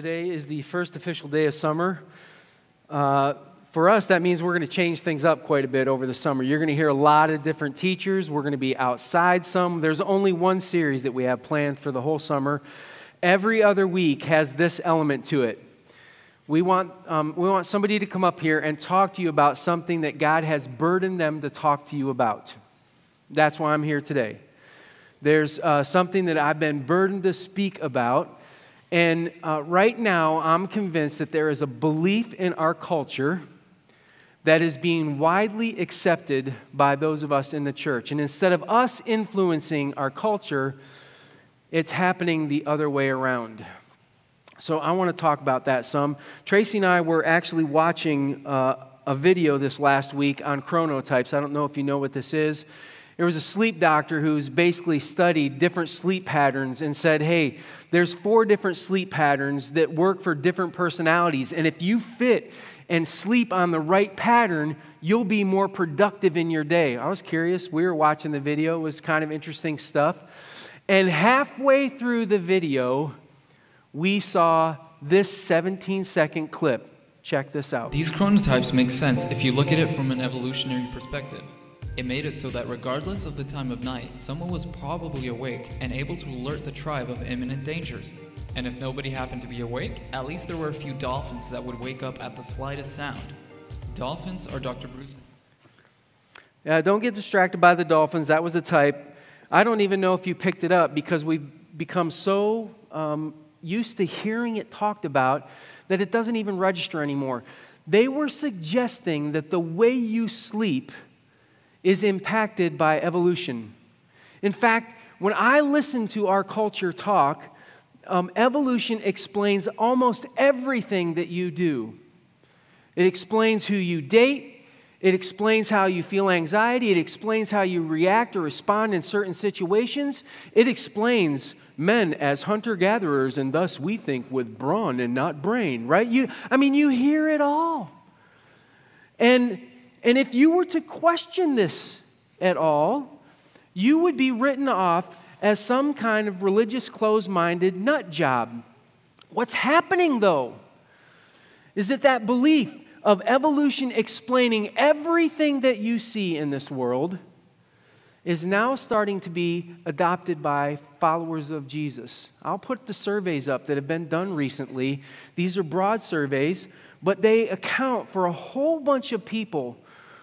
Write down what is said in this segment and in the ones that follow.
Today is the first official day of summer. Uh, for us, that means we're going to change things up quite a bit over the summer. You're going to hear a lot of different teachers. We're going to be outside some. There's only one series that we have planned for the whole summer. Every other week has this element to it. We want, um, we want somebody to come up here and talk to you about something that God has burdened them to talk to you about. That's why I'm here today. There's uh, something that I've been burdened to speak about and uh, right now, I'm convinced that there is a belief in our culture that is being widely accepted by those of us in the church. And instead of us influencing our culture, it's happening the other way around. So I want to talk about that some. Tracy and I were actually watching uh, a video this last week on chronotypes. I don't know if you know what this is. There was a sleep doctor who's basically studied different sleep patterns and said, hey, there's four different sleep patterns that work for different personalities. And if you fit and sleep on the right pattern, you'll be more productive in your day. I was curious. We were watching the video, it was kind of interesting stuff. And halfway through the video, we saw this 17 second clip. Check this out. These chronotypes make sense if you look at it from an evolutionary perspective. It made it so that regardless of the time of night, someone was probably awake and able to alert the tribe of imminent dangers. And if nobody happened to be awake, at least there were a few dolphins that would wake up at the slightest sound. Dolphins are Dr. Bruce's. Yeah, don't get distracted by the dolphins. That was a type. I don't even know if you picked it up because we've become so um, used to hearing it talked about that it doesn't even register anymore. They were suggesting that the way you sleep is impacted by evolution. In fact, when I listen to our culture talk, um, evolution explains almost everything that you do. It explains who you date, it explains how you feel anxiety, it explains how you react or respond in certain situations, it explains men as hunter gatherers, and thus we think with brawn and not brain, right? You, I mean, you hear it all. And and if you were to question this at all, you would be written off as some kind of religious, closed minded nut job. What's happening, though, is that that belief of evolution explaining everything that you see in this world is now starting to be adopted by followers of Jesus. I'll put the surveys up that have been done recently. These are broad surveys, but they account for a whole bunch of people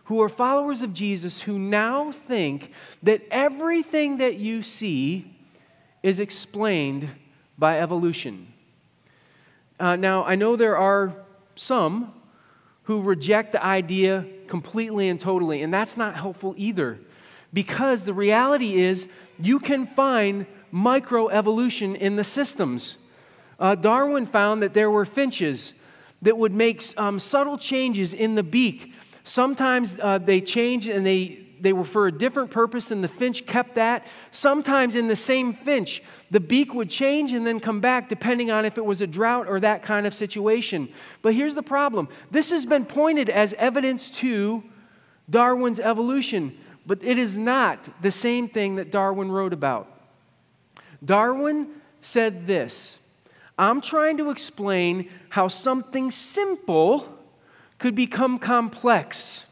who are followers of Jesus who now think that everything that you see is explained by evolution. Uh, now, I know there are some who reject the idea completely and totally, and that's not helpful either. Because the reality is, you can find microevolution in the systems. Uh, Darwin found that there were finches that would make um, subtle changes in the beak Sometimes uh, they change and they, they were for a different purpose, and the finch kept that. Sometimes in the same finch, the beak would change and then come back depending on if it was a drought or that kind of situation. But here's the problem this has been pointed as evidence to Darwin's evolution, but it is not the same thing that Darwin wrote about. Darwin said this I'm trying to explain how something simple could become complex.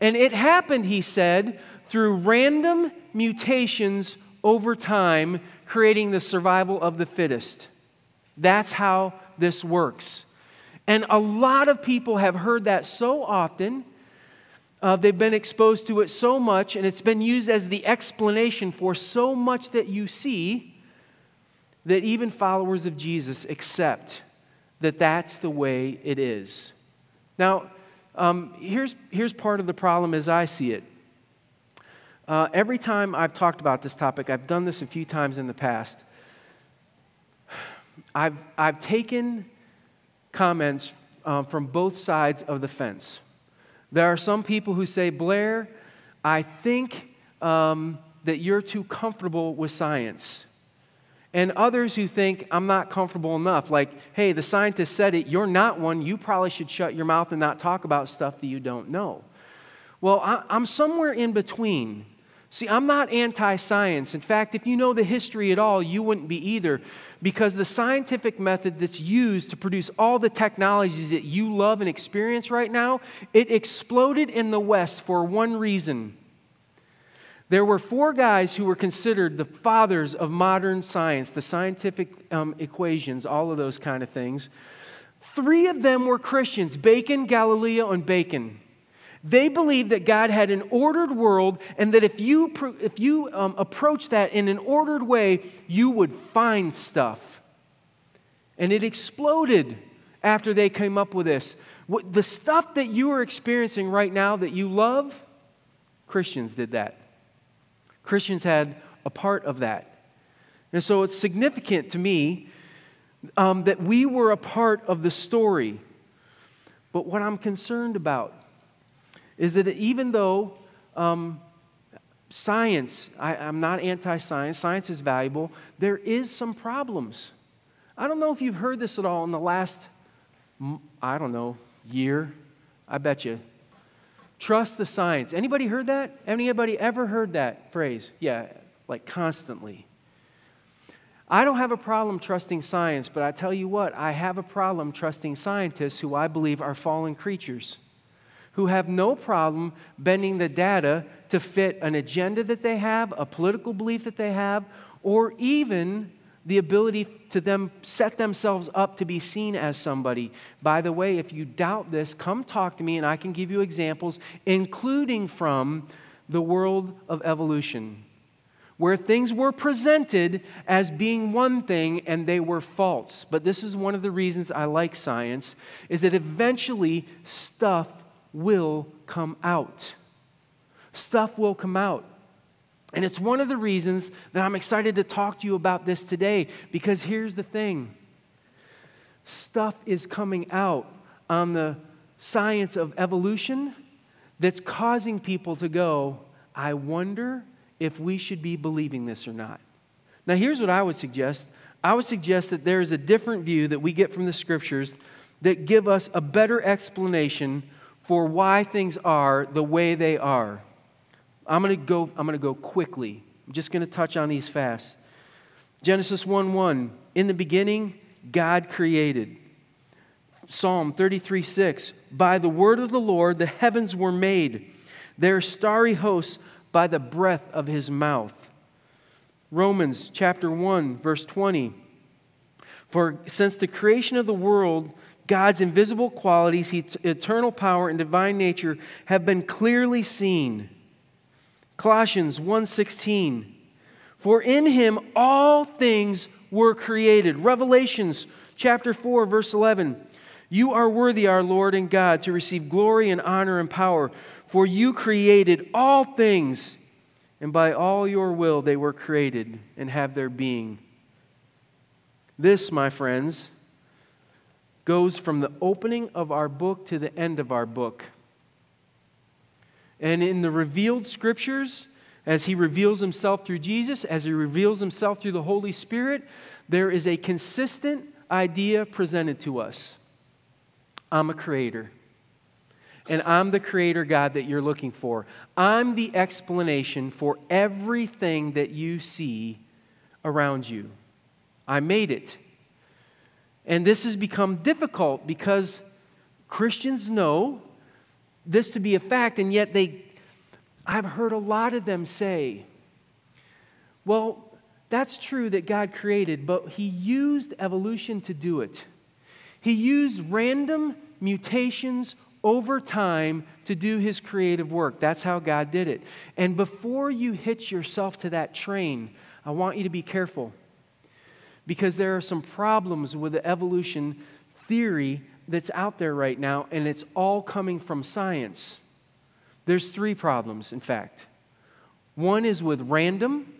And it happened, he said, through random mutations over time, creating the survival of the fittest. That's how this works. And a lot of people have heard that so often. Uh, they've been exposed to it so much, and it's been used as the explanation for so much that you see that even followers of Jesus accept that that's the way it is. Now, um, here's, here's part of the problem as I see it. Uh, every time I've talked about this topic, I've done this a few times in the past, I've, I've taken comments um, from both sides of the fence. There are some people who say, Blair, I think um, that you're too comfortable with science. And others who think, I'm not comfortable enough, like, hey, the scientist said it, you're not one, you probably should shut your mouth and not talk about stuff that you don't know. Well, I, am somewhere in between. See, I'm not anti science. In fact, if you know the history at all, you wouldn't be either. because the scientific method that's used to produce all the technologies that you love and experience right now, it exploded in the West for one reason. There were four guys who were considered the fathers of modern science, the scientific um, equations, all of those kind of things. Three of them were Christians Bacon, Galileo, and Bacon. They believed that God had an ordered world and that if you, if you um, approach that in an ordered way, you would find stuff. And it exploded after they came up with this. The stuff that you are experiencing right now that you love, Christians did that. Christians had a part of that. And so it's significant to me um, that we were a part of the story. But what I'm concerned about is that even though um, science, I, I'm not anti science, science is valuable, there is some problems. I don't know if you've heard this at all in the last, I don't know, year. I bet you. Trust the science. Anybody heard that? Anybody ever heard that phrase? Yeah, like constantly. I don't have a problem trusting science, but I tell you what, I have a problem trusting scientists who I believe are fallen creatures who have no problem bending the data to fit an agenda that they have, a political belief that they have, or even the ability to them set themselves up to be seen as somebody. By the way, if you doubt this, come talk to me and I can give you examples, including from the world of evolution, where things were presented as being one thing and they were false. But this is one of the reasons I like science, is that eventually stuff will come out. Stuff will come out. And it's one of the reasons that I'm excited to talk to you about this today because here's the thing stuff is coming out on the science of evolution that's causing people to go, I wonder if we should be believing this or not. Now, here's what I would suggest I would suggest that there is a different view that we get from the scriptures that give us a better explanation for why things are the way they are. I'm going to go I'm going to go quickly. I'm just going to touch on these fast. Genesis 1 1. In the beginning, God created. Psalm 33 6. By the word of the Lord, the heavens were made, their starry hosts by the breath of his mouth. Romans chapter 1, verse 20. For since the creation of the world, God's invisible qualities, his eternal power and divine nature have been clearly seen. Colossians 1:16 For in him all things were created. Revelations chapter 4 verse 11 You are worthy our Lord and God to receive glory and honor and power for you created all things and by all your will they were created and have their being. This, my friends, goes from the opening of our book to the end of our book. And in the revealed scriptures, as he reveals himself through Jesus, as he reveals himself through the Holy Spirit, there is a consistent idea presented to us I'm a creator. And I'm the creator God that you're looking for. I'm the explanation for everything that you see around you. I made it. And this has become difficult because Christians know this to be a fact, and yet they, I've heard a lot of them say, well, that's true that God created, but He used evolution to do it. He used random mutations over time to do His creative work. That's how God did it. And before you hitch yourself to that train, I want you to be careful because there are some problems with the evolution theory that's out there right now, and it's all coming from science. There's three problems, in fact. One is with random,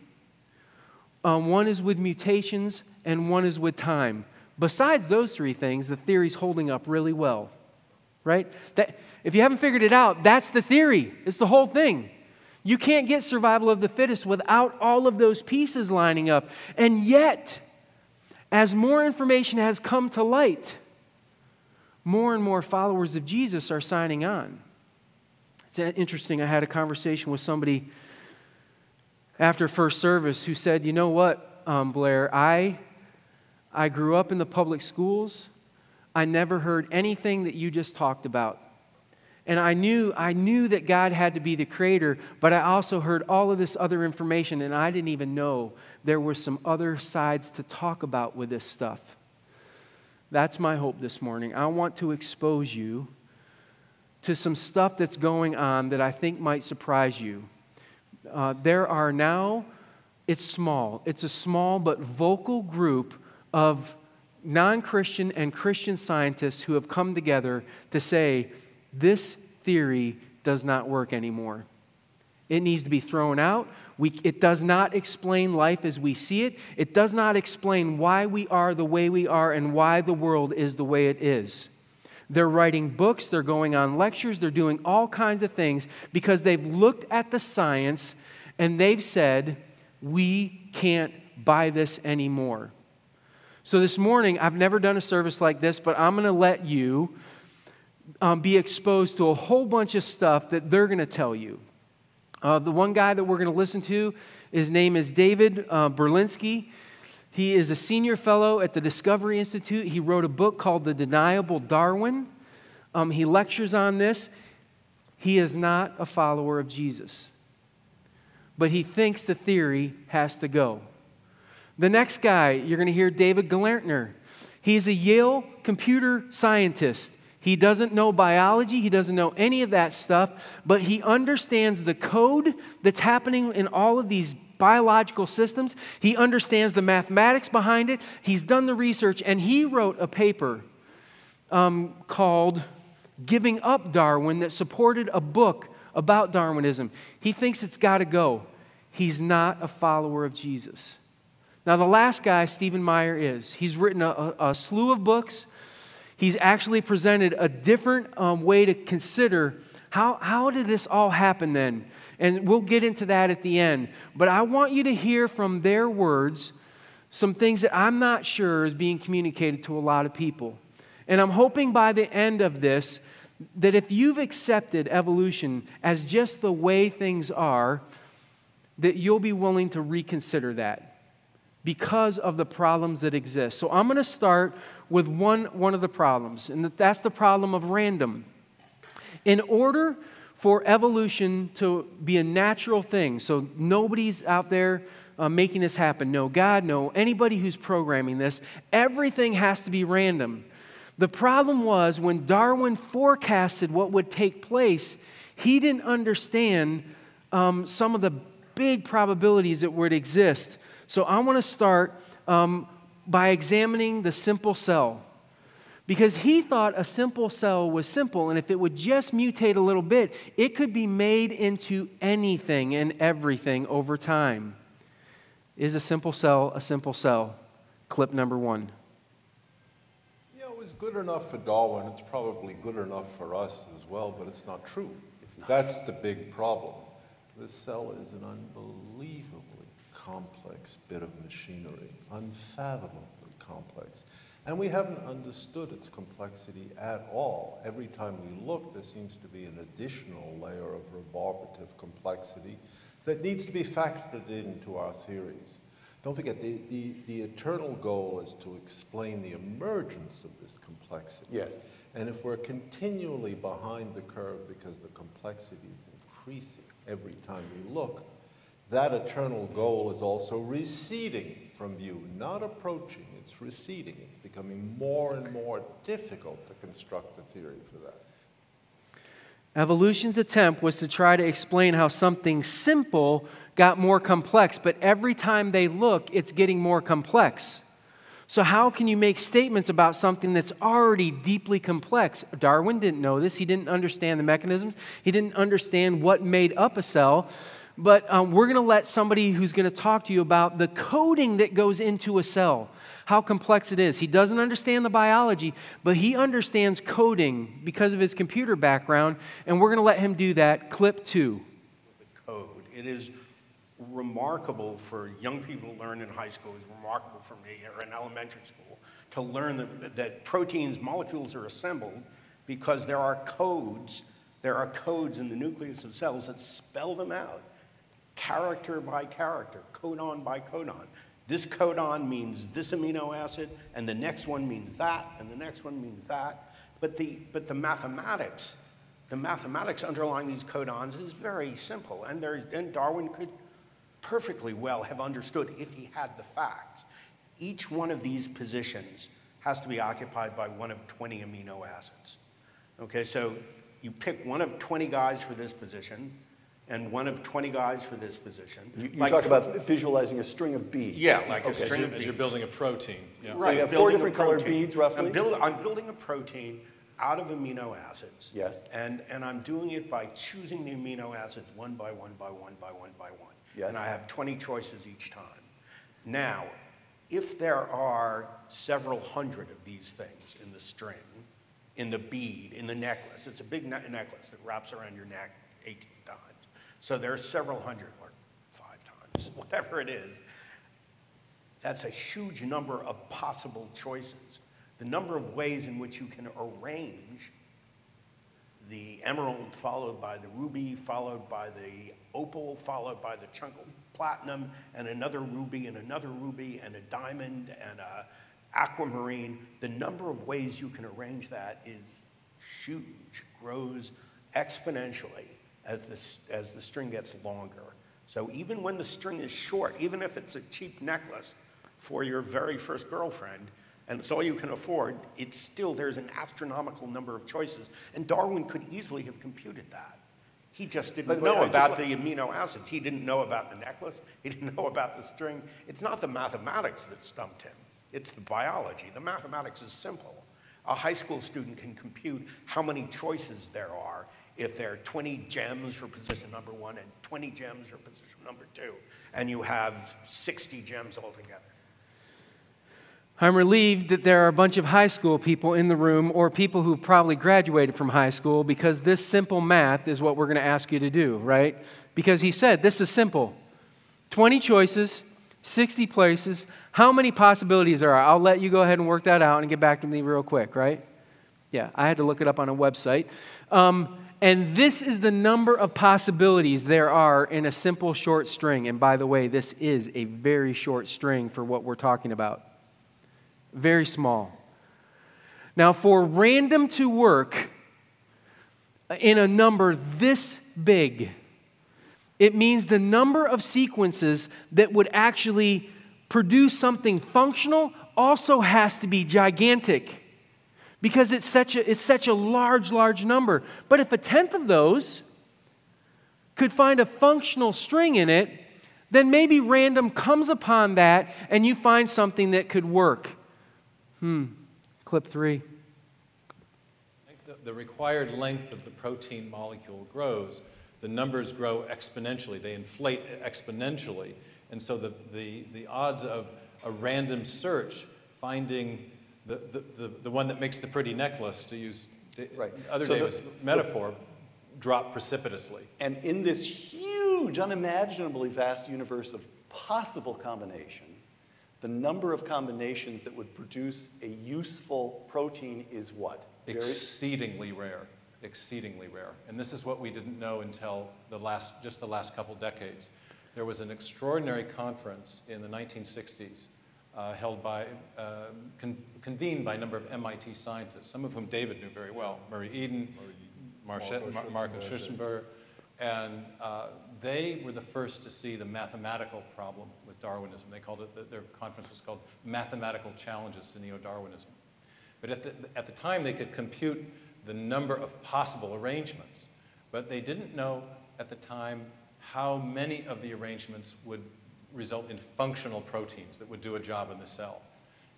um, one is with mutations, and one is with time. Besides those three things, the theory's holding up really well, right? That, if you haven't figured it out, that's the theory. It's the whole thing. You can't get survival of the fittest without all of those pieces lining up. And yet, as more information has come to light, more and more followers of Jesus are signing on. It's interesting. I had a conversation with somebody after first service who said, You know what, um, Blair, I, I grew up in the public schools. I never heard anything that you just talked about. And I knew, I knew that God had to be the creator, but I also heard all of this other information, and I didn't even know there were some other sides to talk about with this stuff. That's my hope this morning. I want to expose you to some stuff that's going on that I think might surprise you. Uh, there are now, it's small, it's a small but vocal group of non Christian and Christian scientists who have come together to say, this theory does not work anymore. It needs to be thrown out. We, it does not explain life as we see it. It does not explain why we are the way we are and why the world is the way it is. They're writing books, they're going on lectures, they're doing all kinds of things because they've looked at the science and they've said, we can't buy this anymore. So this morning, I've never done a service like this, but I'm going to let you um, be exposed to a whole bunch of stuff that they're going to tell you. Uh, the one guy that we're going to listen to, his name is David uh, Berlinski. He is a senior fellow at the Discovery Institute. He wrote a book called The Deniable Darwin. Um, he lectures on this. He is not a follower of Jesus, but he thinks the theory has to go. The next guy, you're going to hear David Gelernter. He's a Yale computer scientist. He doesn't know biology, he doesn't know any of that stuff, but he understands the code that's happening in all of these biological systems. He understands the mathematics behind it. He's done the research, and he wrote a paper um, called Giving Up Darwin that supported a book about Darwinism. He thinks it's got to go. He's not a follower of Jesus. Now, the last guy, Stephen Meyer, is. He's written a, a, a slew of books he's actually presented a different um, way to consider how, how did this all happen then? And we'll get into that at the end. But I want you to hear from their words some things that I'm not sure is being communicated to a lot of people. And I'm hoping by the end of this that if you've accepted evolution as just the way things are, that you'll be willing to reconsider that because of the problems that exist. So I'm going to start with one, one of the problems, and that's the problem of random. In order for evolution to be a natural thing, so nobody's out there uh, making this happen, no God, no anybody who's programming this, everything has to be random. The problem was when Darwin forecasted what would take place, he didn't understand um, some of the big probabilities that would exist. So I want to start um, by examining the simple cell. Because he thought a simple cell was simple, and if it would just mutate a little bit, it could be made into anything and everything over time. Is a simple cell a simple cell? Clip number one. Yeah, it was good enough for Darwin. It's probably good enough for us as well, but it's not true. It's not That's true. the big problem. This cell is an unbelievable complex bit of machinery, unfathomably complex. And we haven't understood its complexity at all. Every time we look, there seems to be an additional layer of rebarbative complexity that needs to be factored into our theories. Don't forget, the, the, the eternal goal is to explain the emergence of this complexity. Yes. And if we're continually behind the curve because the complexity is increasing every time we look, that eternal goal is also receding from view, not approaching, it's receding. It's becoming more and more difficult to construct a theory for that. Evolution's attempt was to try to explain how something simple got more complex, but every time they look, it's getting more complex. So, how can you make statements about something that's already deeply complex? Darwin didn't know this. He didn't understand the mechanisms, he didn't understand what made up a cell. But um, we're going to let somebody who's going to talk to you about the coding that goes into a cell, how complex it is. He doesn't understand the biology, but he understands coding because of his computer background, and we're going to let him do that. Clip two. The code. It is remarkable for young people to learn in high school, it's remarkable for me or in elementary school to learn that, that proteins, molecules are assembled because there are codes. There are codes in the nucleus of cells that spell them out character by character, codon by codon. this codon means this amino acid, and the next one means that, and the next one means that. But the, but the mathematics, the mathematics underlying these codons is very simple, and, there, and Darwin could perfectly well have understood if he had the facts. Each one of these positions has to be occupied by one of 20 amino acids. Okay, so you pick one of 20 guys for this position, and one of 20 guys for this position. You, you Like- talk about visualizing a string of beads. Yeah, like a Okay. string of beads. As you're building a protein, yeah. So you have four different colored beads, roughly? I'm, build, I'm building a protein out of amino acids. Yes. And, and I'm doing it by choosing the amino acids one by one by one by one by one. Yes. And I have 20 choices each time. Now, if there are several hundred of these things in the string, in the bead, in the necklace, it's a big ne- necklace that wraps around your neck 18 times. So there are several hundred, or five times, whatever it is. That's a huge number of possible choices. The number of ways in which you can arrange the emerald, followed by the ruby, followed by the opal, followed by the chunk of platinum, and another ruby, and another ruby, and a diamond, and a aquamarine. The number of ways you can arrange that is huge, grows exponentially as the, as the string gets longer. So even when the string is short, even if it's a cheap necklace for your very first girlfriend, and it's all you can afford, it's still, there's an astronomical number of choices. And Darwin could easily have computed that. He just didn't But- know just about the amino acids. He didn't know about the necklace. He didn't know about the string. It's not the mathematics that stumped him. It's the biology. The mathematics is simple. A high school student can compute how many choices there are if there are 20 gems for position number one and 20 gems for position number two, and you have 60 gems altogether. I'm relieved that there are a bunch of high school people in the room or people who've probably graduated from high school because this simple math is what we're going to ask you to do, right? Because he said this is simple 20 choices, 60 places. How many possibilities are there? I'll let you go ahead and work that out and get back to me real quick, right? Yeah, I had to look it up on a website. Um, and this is the number of possibilities there are in a simple short string. And by the way, this is a very short string for what we're talking about. Very small. Now, for random to work in a number this big, it means the number of sequences that would actually produce something functional also has to be gigantic because it's such a, it's such a large, large number. But if a tenth of those could find a functional string in it, then maybe random comes upon that and you find something that could work. Hmm, clip three. The, the required length of the protein molecule grows, the numbers grow exponentially. They inflate exponentially. And so the, the, the odds of a random search finding the, the, the, the one that makes the pretty necklace, to use Da- Right. other So the- David's metaphor, drop precipitously. And in this huge, unimaginably vast universe of possible combinations, the number of combinations that would produce a useful protein is what? Exceedingly rare, exceedingly rare. And this is what we didn't know until the last, just the last couple decades. There was an extraordinary conference in the 1960s uh, held by, uh, con- convened by a number of MIT scientists, some of whom David knew very well, Murray Eden, Marce- Mar- Marco Schützenberger, and uh, they were the first to see the mathematical problem with Darwinism. They called it, their conference was called Mathematical Challenges to Neo-Darwinism. But at the, at the time, they could compute the number of possible arrangements, but they didn't know at the time how many of the arrangements would result in functional proteins that would do a job in the cell.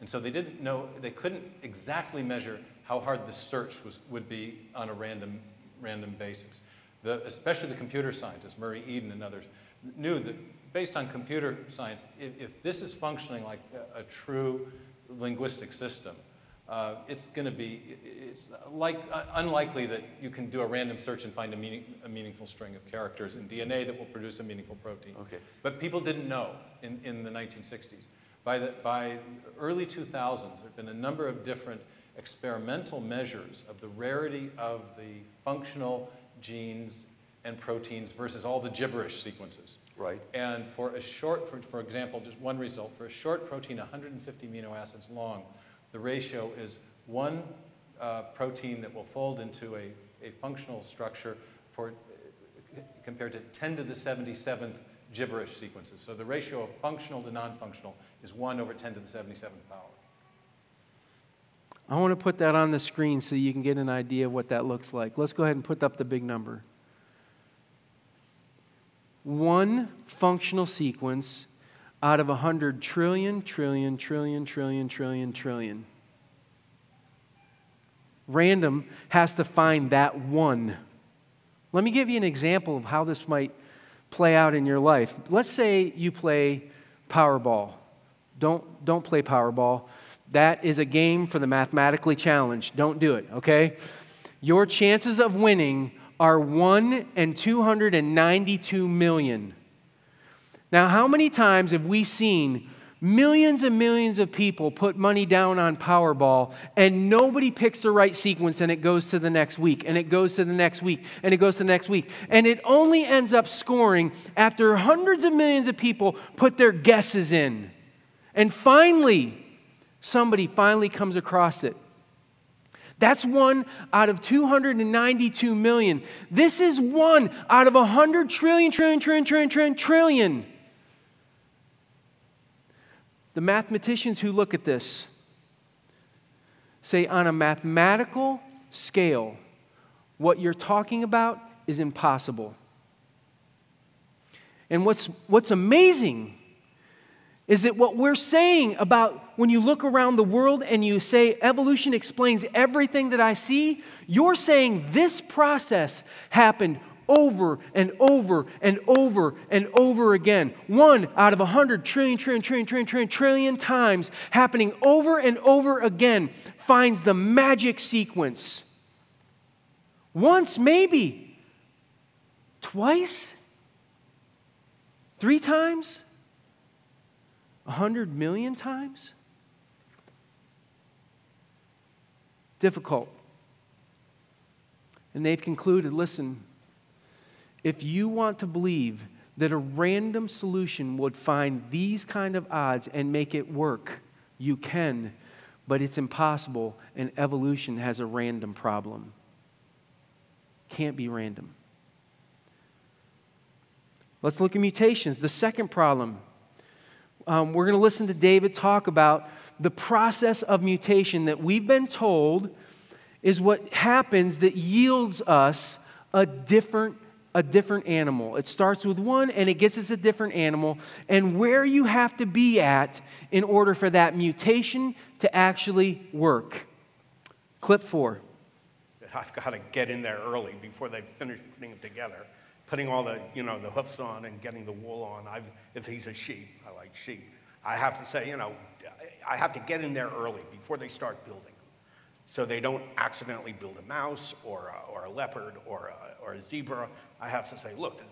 And so they didn't know, they couldn't exactly measure how hard the search was, would be on a random, random basis. The, especially the computer scientists, Murray Eden and others, knew that based on computer science, if, if this is functioning like a, a true linguistic system, uh, it's going to be, it's like, uh, unlikely that you can do a random search and find a, meaning, a meaningful string of characters in DNA that will produce a meaningful protein. Okay. But people didn't know in, in the 1960s. By the by early 2000s, there have been a number of different experimental measures of the rarity of the functional genes and proteins versus all the gibberish sequences. Right. And for a short, for, for example, just one result, for a short protein 150 amino acids long, the ratio is one uh, protein that will fold into a, a functional structure for compared to 10 to the 77th gibberish sequences. So the ratio of functional to non-functional is 1 over 10 to the 77th power. I want to put that on the screen so you can get an idea of what that looks like. Let's go ahead and put up the big number. One functional sequence out of 100 trillion, trillion, trillion, trillion, trillion, trillion. Random has to find that one. Let me give you an example of how this might play out in your life. Let's say you play Powerball. Don't, don't play Powerball. That is a game for the mathematically challenged. Don't do it, okay? Your chances of winning are 1 and 292 million. Now, how many times have we seen millions and millions of people put money down on Powerball and nobody picks the right sequence and it goes to the next week and it goes to the next week and it goes to the next week and it only ends up scoring after hundreds of millions of people put their guesses in. And finally, somebody finally comes across it. That's one out of 292 million. This is one out of 100 trillion, trillion, trillion, trillion, trillion, trillion. The mathematicians who look at this say on a mathematical scale, what you're talking about is impossible. And what's, what's amazing is that what we're saying about when you look around the world and you say evolution explains everything that I see, you're saying this process happened over and over and over and over again. One out of a hundred trillion, trillion, trillion, trillion, trillion, trillion times happening over and over again finds the magic sequence. Once, maybe. Twice? Three times? A hundred million times? Difficult. And they've concluded listen, if you want to believe that a random solution would find these kind of odds and make it work, you can, but it's impossible, and evolution has a random problem. Can't be random. Let's look at mutations. The second problem. Um, we're going to listen to David talk about the process of mutation that we've been told is what happens that yields us a different a different animal. It starts with one and it gets us a different animal, and where you have to be at in order for that mutation to actually work. Clip four. I've got to get in there early before they finish putting it together, putting all the, you know, the hoofs on and getting the wool on. I've, if he's a sheep, I like sheep. I have to say, you know, I have to get in there early before they start building so they don't accidentally build a mouse or a, or a leopard or a, or a zebra. I have to say, look,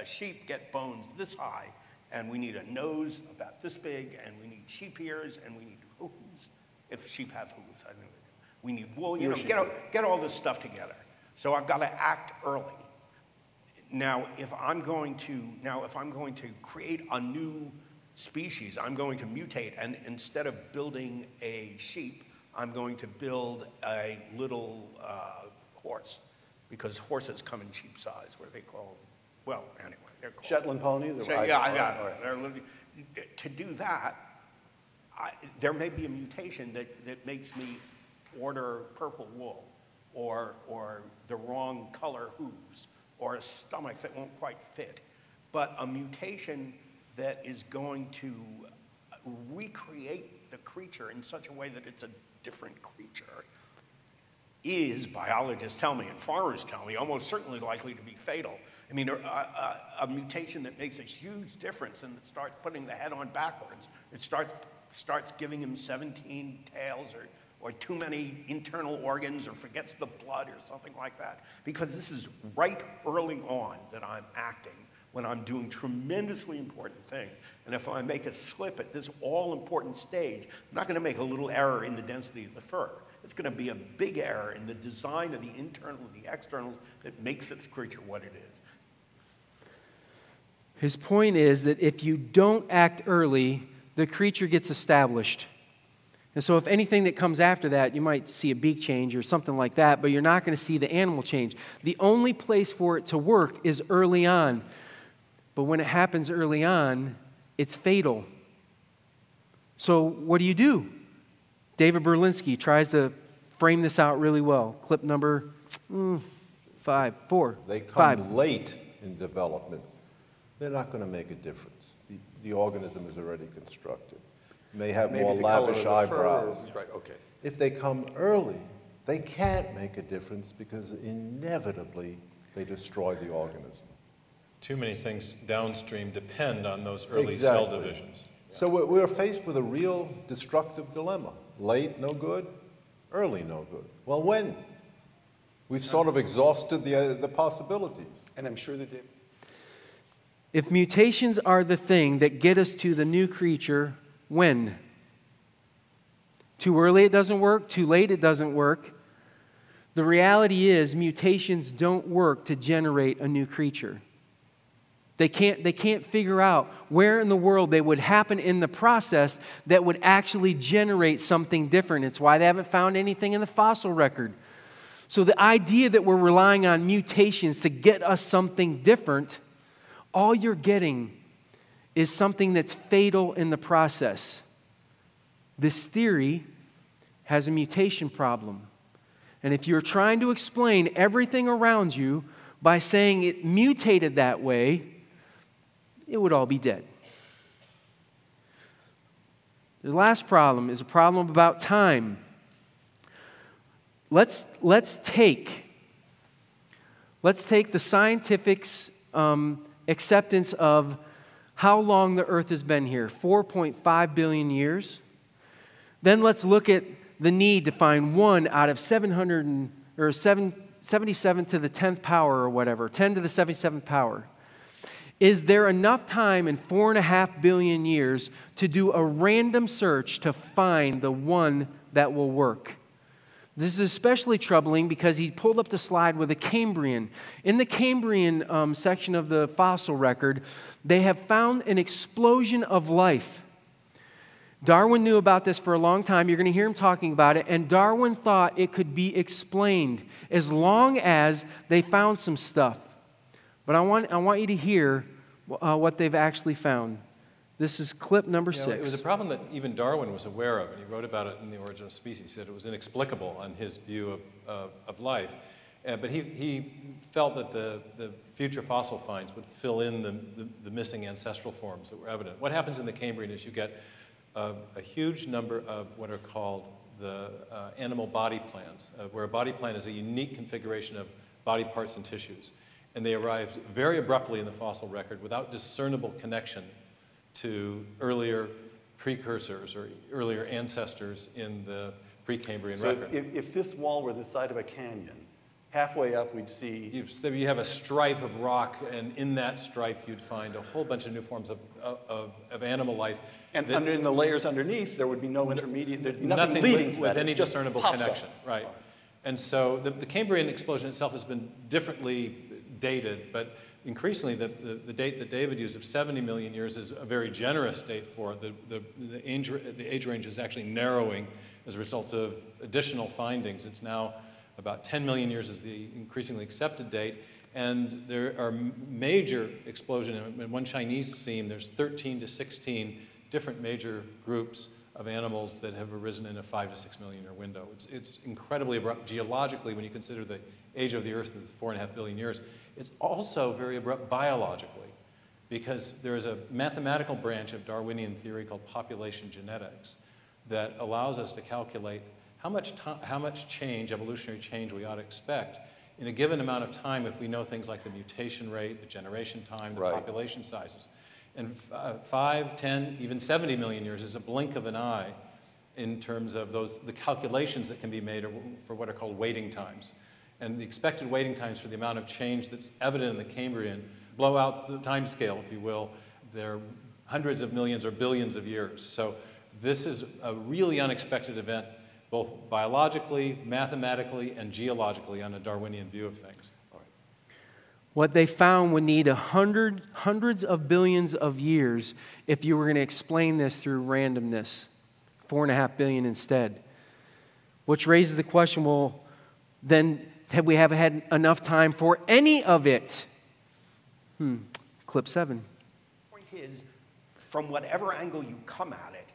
a sheep get bones this high, and we need a nose about this big, and we need sheep ears, and we need hooves, if sheep have hooves. I mean, we need wool, you know, get, all, get all this stuff together. So I've got to act early. Now, if I'm going to, now if I'm going to create a new species, I'm going to mutate, and instead of building a sheep, I'm going to build a little uh, horse because horses come in cheap size. What they called? Well, anyway, they're called Shetland ponies. So, yeah, I got it. To do that, I, there may be a mutation that, that makes me order purple wool, or or the wrong color hooves, or a stomach that won't quite fit. But a mutation that is going to uh, recreate the creature in such a way that it's a different creature is, biologists tell me and farmers tell me, almost certainly likely to be fatal. I mean, a, a, a, mutation that makes a huge difference and it starts putting the head on backwards, it start, starts giving him 17 tails or, or too many internal organs or forgets the blood or something like that. Because this is right early on that I'm acting when I'm doing tremendously important things. And if I make a slip at this all important stage, I'm not going to make a little error in the density of the fur. It's going to be a big error in the design of the internal and the external that makes this creature what it is. His point is that if you don't act early, the creature gets established. And so, if anything that comes after that, you might see a beak change or something like that, but you're not going to see the animal change. The only place for it to work is early on. But when it happens early on, it's fatal. So, what do you do? David Berlinski tries to frame this out really well. Clip number mm, five, four, They come five. late in development, they're not going to make a difference. The, the organism is already constructed. May have Maybe more the lavish eyebrows. fur. Right, okay. If they come early, they can't make a difference because inevitably they destroy the organism. Too many things downstream depend on those early cell Exactly. divisions. So we're, we're faced with a real destructive dilemma. Late, no good. Early, no good. Well, when? We've sort of exhausted the, uh, the possibilities. And I'm sure they did. If mutations are the thing that get us to the new creature, when? Too early it doesn't work, too late it doesn't work. The reality is, mutations don't work to generate a new creature. They can't, they can't figure out where in the world they would happen in the process that would actually generate something different. It's why they haven't found anything in the fossil record. So, the idea that we're relying on mutations to get us something different, all you're getting is something that's fatal in the process. This theory has a mutation problem. And if you're trying to explain everything around you by saying it mutated that way, it would all be dead. The last problem is a problem about time. Let's, let's take let's take the scientific's um, acceptance of how long the earth has been here 4.5 billion years then let's look at the need to find one out of 700 and, or 7, 77 to the 10th power or whatever 10 to the 77th power is there enough time in four and a half billion years to do a random search to find the one that will work this is especially troubling because he pulled up the slide with the Cambrian. In the Cambrian um, section of the fossil record, they have found an explosion of life. Darwin knew about this for a long time. You're going to hear him talking about it. And Darwin thought it could be explained as long as they found some stuff. But I want, I want you to hear uh, what they've actually found. This is clip number You know, six. it was a problem that even Darwin was aware of, and he wrote about it in The Origin of Species. He said it was inexplicable on his view of, uh, of life. Uh, but he, he felt that the, the future fossil finds would fill in the, the, the missing ancestral forms that were evident. What happens in the Cambrian is you get a, a huge number of what are called the uh, animal body plans, uh, where a body plan is a unique configuration of body parts and tissues. And they arrived very abruptly in the fossil record without discernible connection to earlier precursors or earlier ancestors in the Precambrian so record. if, if this wall were the side of a canyon, halfway up we'd see You've, so you have a stripe of rock, and in that stripe you'd find a whole bunch of new forms of, of, of animal life. And that- under in the layers underneath, there would be no intermediate, there'd be nothing, nothing leading with, to with. Any discernible pops up. connection, right? And so the, the Cambrian explosion itself has been differently dated, but increasingly the, the, the date that David used of 70 million years is a very generous date for it. The, the, the, age, the age range is actually narrowing as a result of additional findings. It's now about 10 million years is the increasingly accepted date. And there are major explosion. In one Chinese seam, there's 13 to 16 different major groups of animals that have arisen in a five to six million year window. It's, it's incredibly abrupt geologically when you consider the age of the Earth is four and a half billion years. It's also very abrupt biologically because there is a mathematical branch of Darwinian theory called population genetics that allows us to calculate how much, how much change, evolutionary change, we ought to expect in a given amount of time if we know things like the mutation rate, the generation time, the Right. population sizes. And uh, 5, 10, even 70 million years is a blink of an eye in terms of those, the calculations that can be made for what are called waiting times. And the expected waiting times for the amount of change that's evident in the Cambrian blow out the time scale, if you will. They're hundreds of millions or billions of years. So this is a really unexpected event, both biologically, mathematically, and geologically on a Darwinian view of things. what they found would need a hundred, hundreds of billions of years if you were going to explain this through randomness. Four and a half billion instead. Which raises the question well, then have we haven't had enough time for any of it? Hmm. Clip seven. point is, from whatever angle you come at it,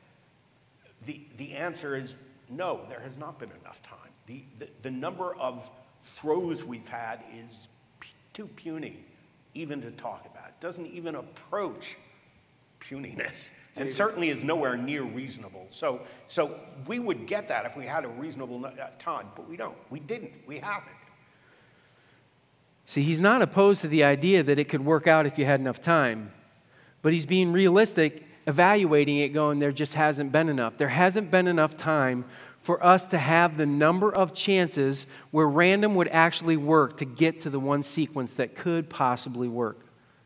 the, the answer is no, there has not been enough time. The, the, the number of throws we've had is p- too puny even to talk about. It doesn't even approach puniness and certainly is nowhere near reasonable. So, so we would get that if we had a reasonable no- uh, time, but we don't. We didn't. We haven't. See, he's not opposed to the idea that it could work out if you had enough time, but he's being realistic, evaluating it, going, there just hasn't been enough. There hasn't been enough time for us to have the number of chances where random would actually work to get to the one sequence that could possibly work.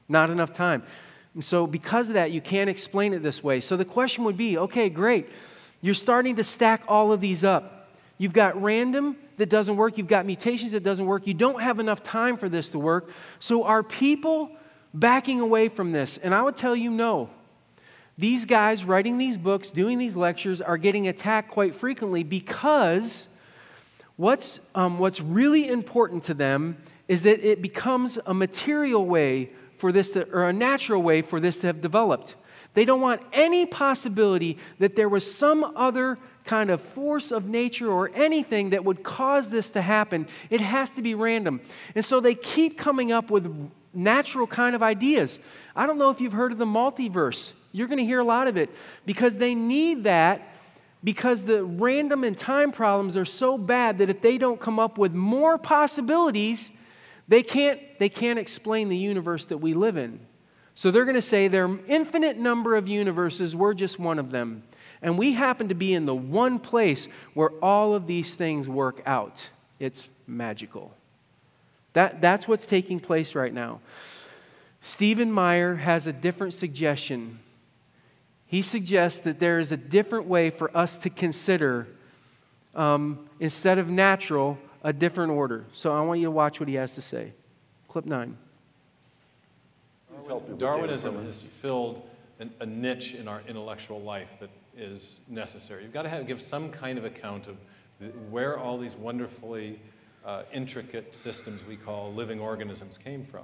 Not enough time. And so, because of that, you can't explain it this way. So, the question would be okay, great. You're starting to stack all of these up. You've got random that doesn't work, you've got mutations that doesn't work. You don't have enough time for this to work. So, are people backing away from this? And I would tell you no. These guys writing these books, doing these lectures, are getting attacked quite frequently because what's, um, what's really important to them is that it becomes a material way for this to, or a natural way for this to have developed. They don't want any possibility that there was some other kind of force of nature or anything that would cause this to happen. It has to be random. And so they keep coming up with natural kind of ideas. I don't know if you've heard of the multiverse. You're going to hear a lot of it because they need that because the random and time problems are so bad that if they don't come up with more possibilities, they can't, they can't explain the universe that we live in. So they're going to say there are infinite number of universes, we're just one of them. And we happen to be in the one place where all of these things work out. It's magical. That, that's what's taking place right now. Stephen Meyer has a different suggestion. He suggests that there is a different way for us to consider, um, instead of natural, a different order. So I want you to watch what he has to say. Clip 9. Darwinism has filled an, a niche in our intellectual life that is necessary. You've got to have, give some kind of account of the, where all these wonderfully uh, intricate systems we call living organisms came from.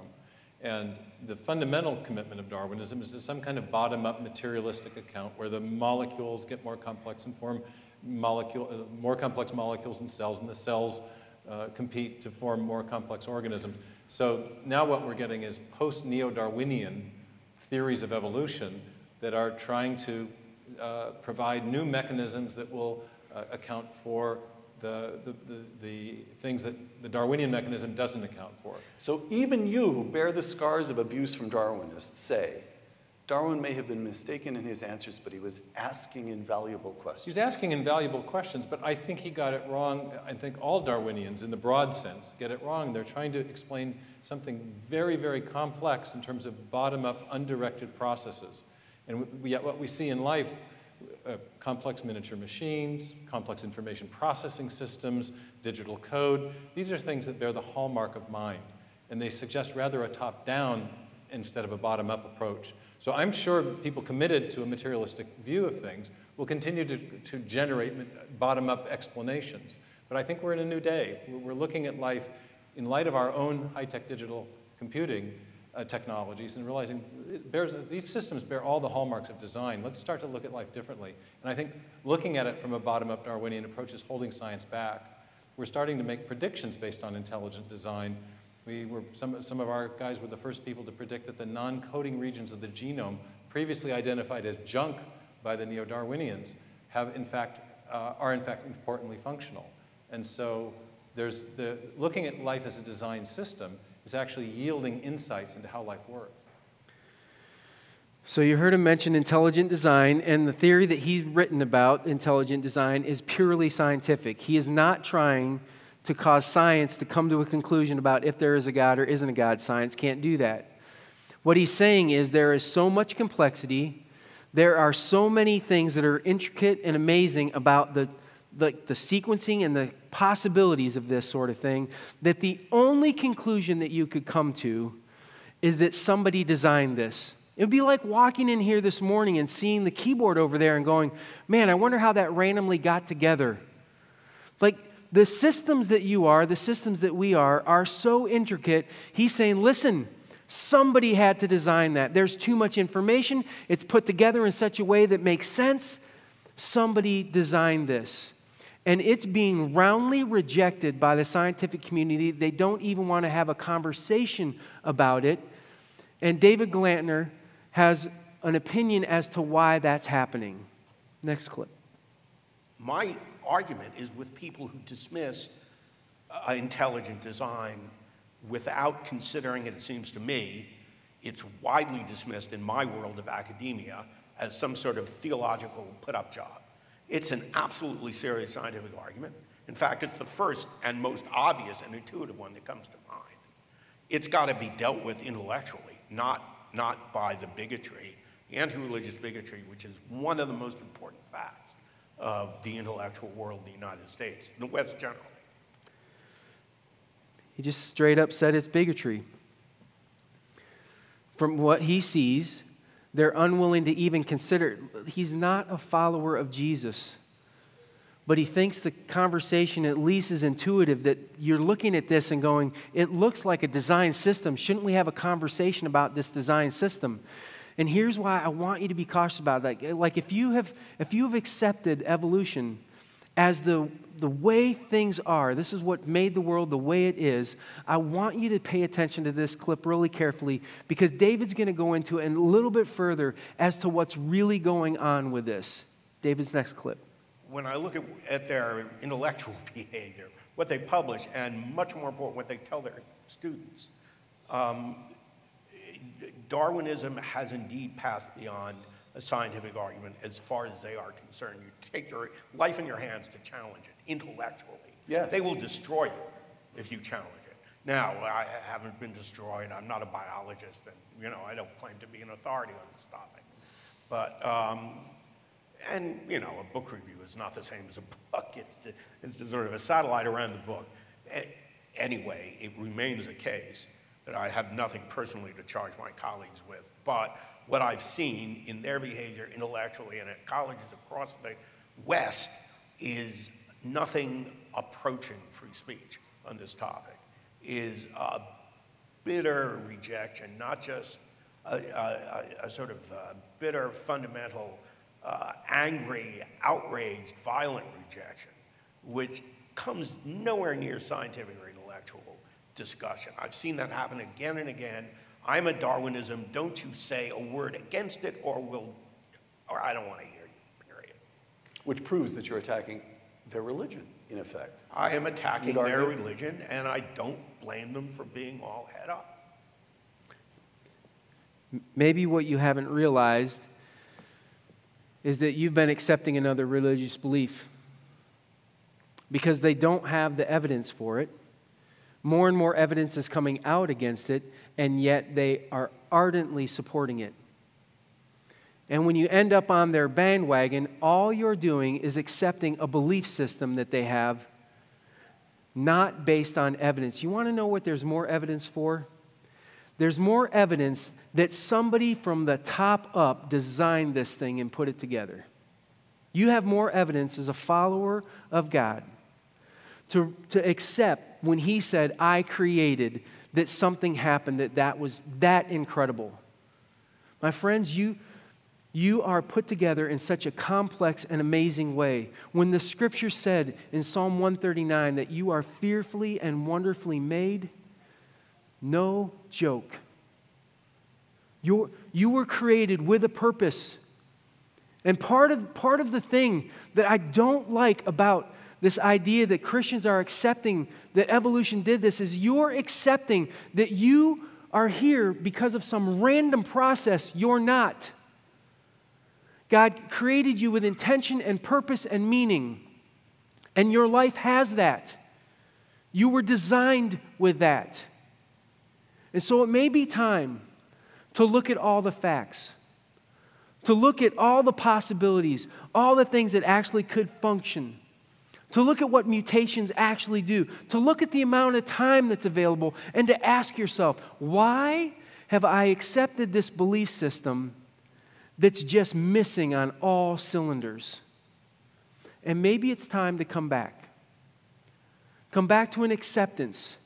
And the fundamental commitment of Darwinism is to some kind of bottom up materialistic account where the molecules get more complex and form molecule, uh, more complex molecules in cells, and the cells uh, compete to form more complex organisms. So now what we're getting is post neo Darwinian theories of evolution that are trying to uh, provide new mechanisms that will uh, account for the, the, the, the things that the Darwinian mechanism doesn't account for. So even you who bear the scars of abuse from Darwinists say, Darwin may have been mistaken in his answers, but he was asking invaluable questions. He's asking invaluable questions, but I think he got it wrong. I think all Darwinians, in the broad sense, get it wrong. They're trying to explain something very, very complex in terms of bottom up, undirected processes. And we, what we see in life uh, complex miniature machines, complex information processing systems, digital code. These are things that bear the hallmark of mind, and they suggest rather a top down instead of a bottom up approach. So I'm sure people committed to a materialistic view of things will continue to, to generate bottom up explanations. But I think we're in a new day. We're looking at life in light of our own high tech digital computing uh, technologies and realizing bears, these systems bear all the hallmarks of design. Let's start to look at life differently. And I think looking at it from a bottom up Darwinian approach is holding science back. We're starting to make predictions based on intelligent design. We were, some, some of our guys were the first people to predict that the non coding regions of the genome, previously identified as junk by the neo Darwinians, have in fact, uh, are in fact importantly functional. And so there's the, looking at life as a design system is actually yielding insights into how life works. So, you heard him mention intelligent design, and the theory that he's written about intelligent design is purely scientific. He is not trying to cause science to come to a conclusion about if there is a God or isn't a God. Science can't do that. What he's saying is there is so much complexity, there are so many things that are intricate and amazing about the, the, the sequencing and the possibilities of this sort of thing that the only conclusion that you could come to is that somebody designed this. It would be like walking in here this morning and seeing the keyboard over there and going, man, I wonder how that randomly got together. Like the systems that you are, the systems that we are, are so intricate. He's saying, listen, somebody had to design that. There's too much information. It's put together in such a way that makes sense. Somebody designed this. And it's being roundly rejected by the scientific community. They don't even want to have a conversation about it. And David Gelernter has an opinion as to why that's happening. Next clip. My argument is with people who dismiss uh, intelligent design without considering it, it seems to me, it's widely dismissed in my world of academia as some sort of theological put up job. It's an absolutely serious scientific argument. In fact, it's the first and most obvious and intuitive one that comes to mind. It's got to be dealt with intellectually, not not by the bigotry, anti religious bigotry, which is one of the most of the intellectual world in the United States, the West generally. He just straight up said it's bigotry. From what he sees, they're unwilling to even consider. He's not a follower of Jesus but he thinks the conversation at least is intuitive that you're looking at this and going, it looks like a design system. Shouldn't we have a conversation about this design system? And here's why I want you to be cautious about that. Like if you have if you have accepted evolution as the the way things are, this is what made the world the way it is. I want you to pay attention to this clip really carefully because David's going to go into it a little bit further as to what's really going on with this. David's next clip when I look at, at their intellectual behavior, what they publish, and much more important, what they tell their students, um, Darwinism has indeed passed beyond a scientific argument as far as they are concerned. You take your life in your hands to challenge it intellectually. Yes. They will destroy you if you challenge it. Now, I haven't been destroyed. I'm not a biologist, and you know I don't claim to be an authority on this topic. But um, and, you know, a book review is not the same as a book. It's, the, it's the sort of a satellite around the book. Anyway, it remains a case that I have nothing personally to charge my colleagues with. But what I've seen in their behavior intellectually and at colleges across the West is nothing approaching free speech on this topic, is a bitter rejection, not just a, a, a sort of uh, bitter fundamental uh, angry, outraged, violent rejection, which comes nowhere near scientific or intellectual discussion. I've seen that happen again and again. I'm a Darwinism. Don't you say a word against it, or will, or I don't want to hear you. Period. Which proves that you're attacking their religion, in effect. I am attacking their religion, and I don't blame them for being all head up. Maybe what you haven't realized is that you've been accepting another religious belief because they don't have the evidence for it. More and more evidence is coming out against it, and yet they are ardently supporting it. And when you end up on their bandwagon, all you're doing is accepting a belief system that they have, not based on evidence. You want to know what there's more evidence for? there's more evidence that somebody from the top up designed this thing and put it together. You have more evidence as a follower of God to, to accept when He said, I created, that something happened that that was that incredible. My friends, you, you are put together in such a complex and amazing way. When the scripture said in Psalm 139 that you are fearfully and wonderfully made, no joke. You're, you were created with a purpose. And part of, part of the thing that I don't like about this idea that Christians are accepting that evolution did this is you're accepting that you are here because of some random process. You're not. God created you with intention and purpose and meaning, and your life has that. You were designed with that. And so it may be time to look at all the facts, to look at all the possibilities, all the things that actually could function, to look at what mutations actually do, to look at the amount of time that's available, and to ask yourself, why Have I accepted this belief system that's just missing on all cylinders? And maybe it's time to come back. Come back to an acceptance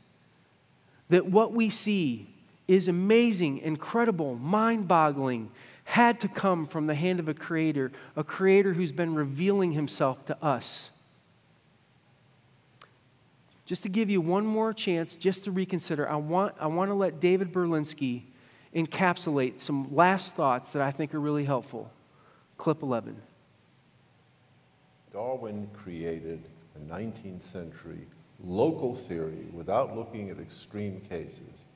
that what we see is amazing, incredible, mind boggling, had to come from the hand of a creator, a creator who's been revealing himself to us. Just to give you one more chance, just to reconsider, I want, I want to let David Berlinski encapsulate some last thoughts that I think are really helpful. Clip 11. Darwin created a 19th century local theory without looking at extreme cases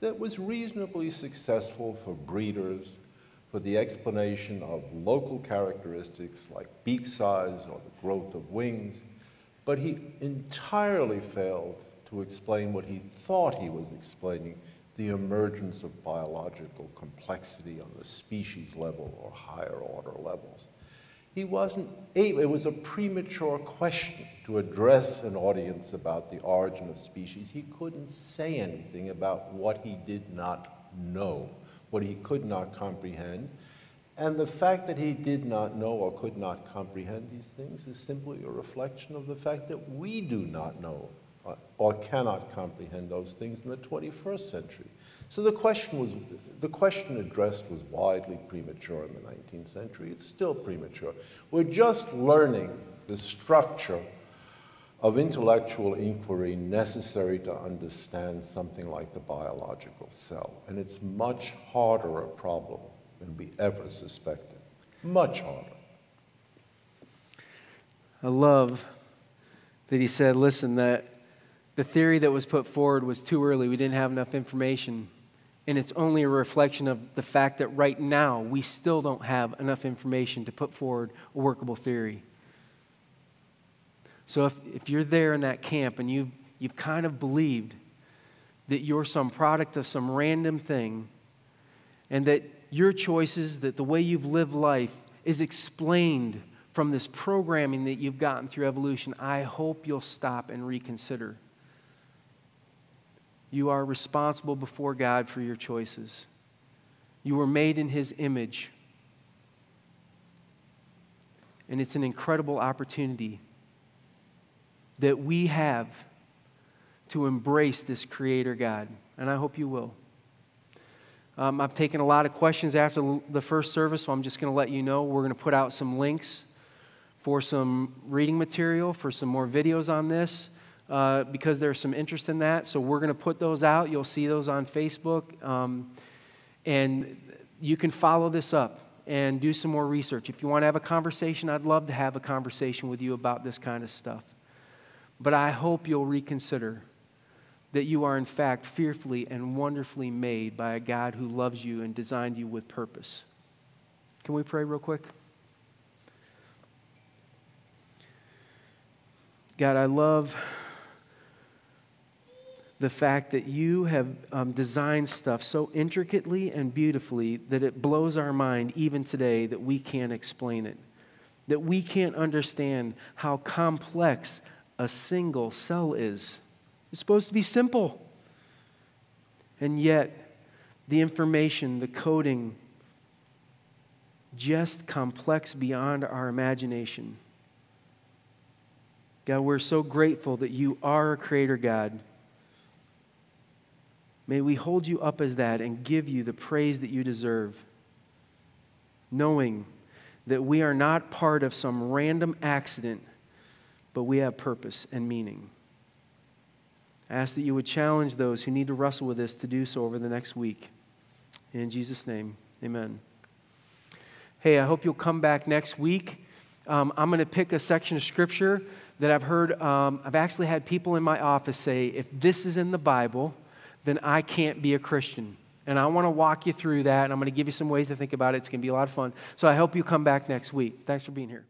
that was reasonably successful for breeders for the explanation of local characteristics like beak size or the growth of wings, but he entirely failed to explain what he thought he was explaining the emergence of biological complexity on the species level or higher order levels. He wasn't able, it was a premature question to address an audience about the origin of species. He couldn't say anything about what he did not know, what he could not comprehend. And the fact that he did not know or could not comprehend these things is simply a reflection of the fact that we do not know or cannot comprehend those things in the 21st century. So the question was, the question addressed was widely premature in the 19th century. It's still premature. We're just learning the structure of intellectual inquiry necessary to understand something like the biological cell. And it's much harder a problem than we ever suspected. Much harder. I love that he said, listen, that the theory that was put forward was too early. We didn't have enough information. And it's only a reflection of the fact that right now we still don't have enough information to put forward a workable theory. So if, if you're there in that camp and you've, you've kind of believed that you're some product of some random thing and that your choices, that the way you've lived life is explained from this programming that you've gotten through evolution, I hope you'll stop and reconsider. You are responsible before God for your choices. You were made in His image. And it's an incredible opportunity that we have to embrace this Creator God. And I hope you will. Um, I've taken a lot of questions after the first service, so I'm just going to let you know we're going to put out some links for some reading material, for some more videos on this uh, because there's some interest in that. So we're going to put those out. You'll see those on Facebook. Um, and you can follow this up and do some more research. If you want to have a conversation, I'd love to have a conversation with you about this kind of stuff. But I hope you'll reconsider that you are, in fact, fearfully and wonderfully made by a God who loves you and designed you with purpose. Can we pray real quick? God, I love the fact that you have um, designed stuff so intricately and beautifully that it blows our mind even today that we can't explain it, that we can't understand how complex a single cell is. It's supposed to be simple. And yet, the information, the coding, just complex beyond our imagination. God, we're so grateful that you are a creator God May we hold you up as that and give you the praise that you deserve, knowing that we are not part of some random accident, but we have purpose and meaning. I ask that you would challenge those who need to wrestle with this to do so over the next week. In Jesus' name, amen. Hey, I hope you'll come back next week. Um, I'm going to pick a section of scripture that I've heard, um, I've actually had people in my office say, if this is in the Bible, then I can't be a Christian. And I want to walk you through that, and I'm going to give you some ways to think about it. It's going to be a lot of fun. So I hope you come back next week. Thanks for being here.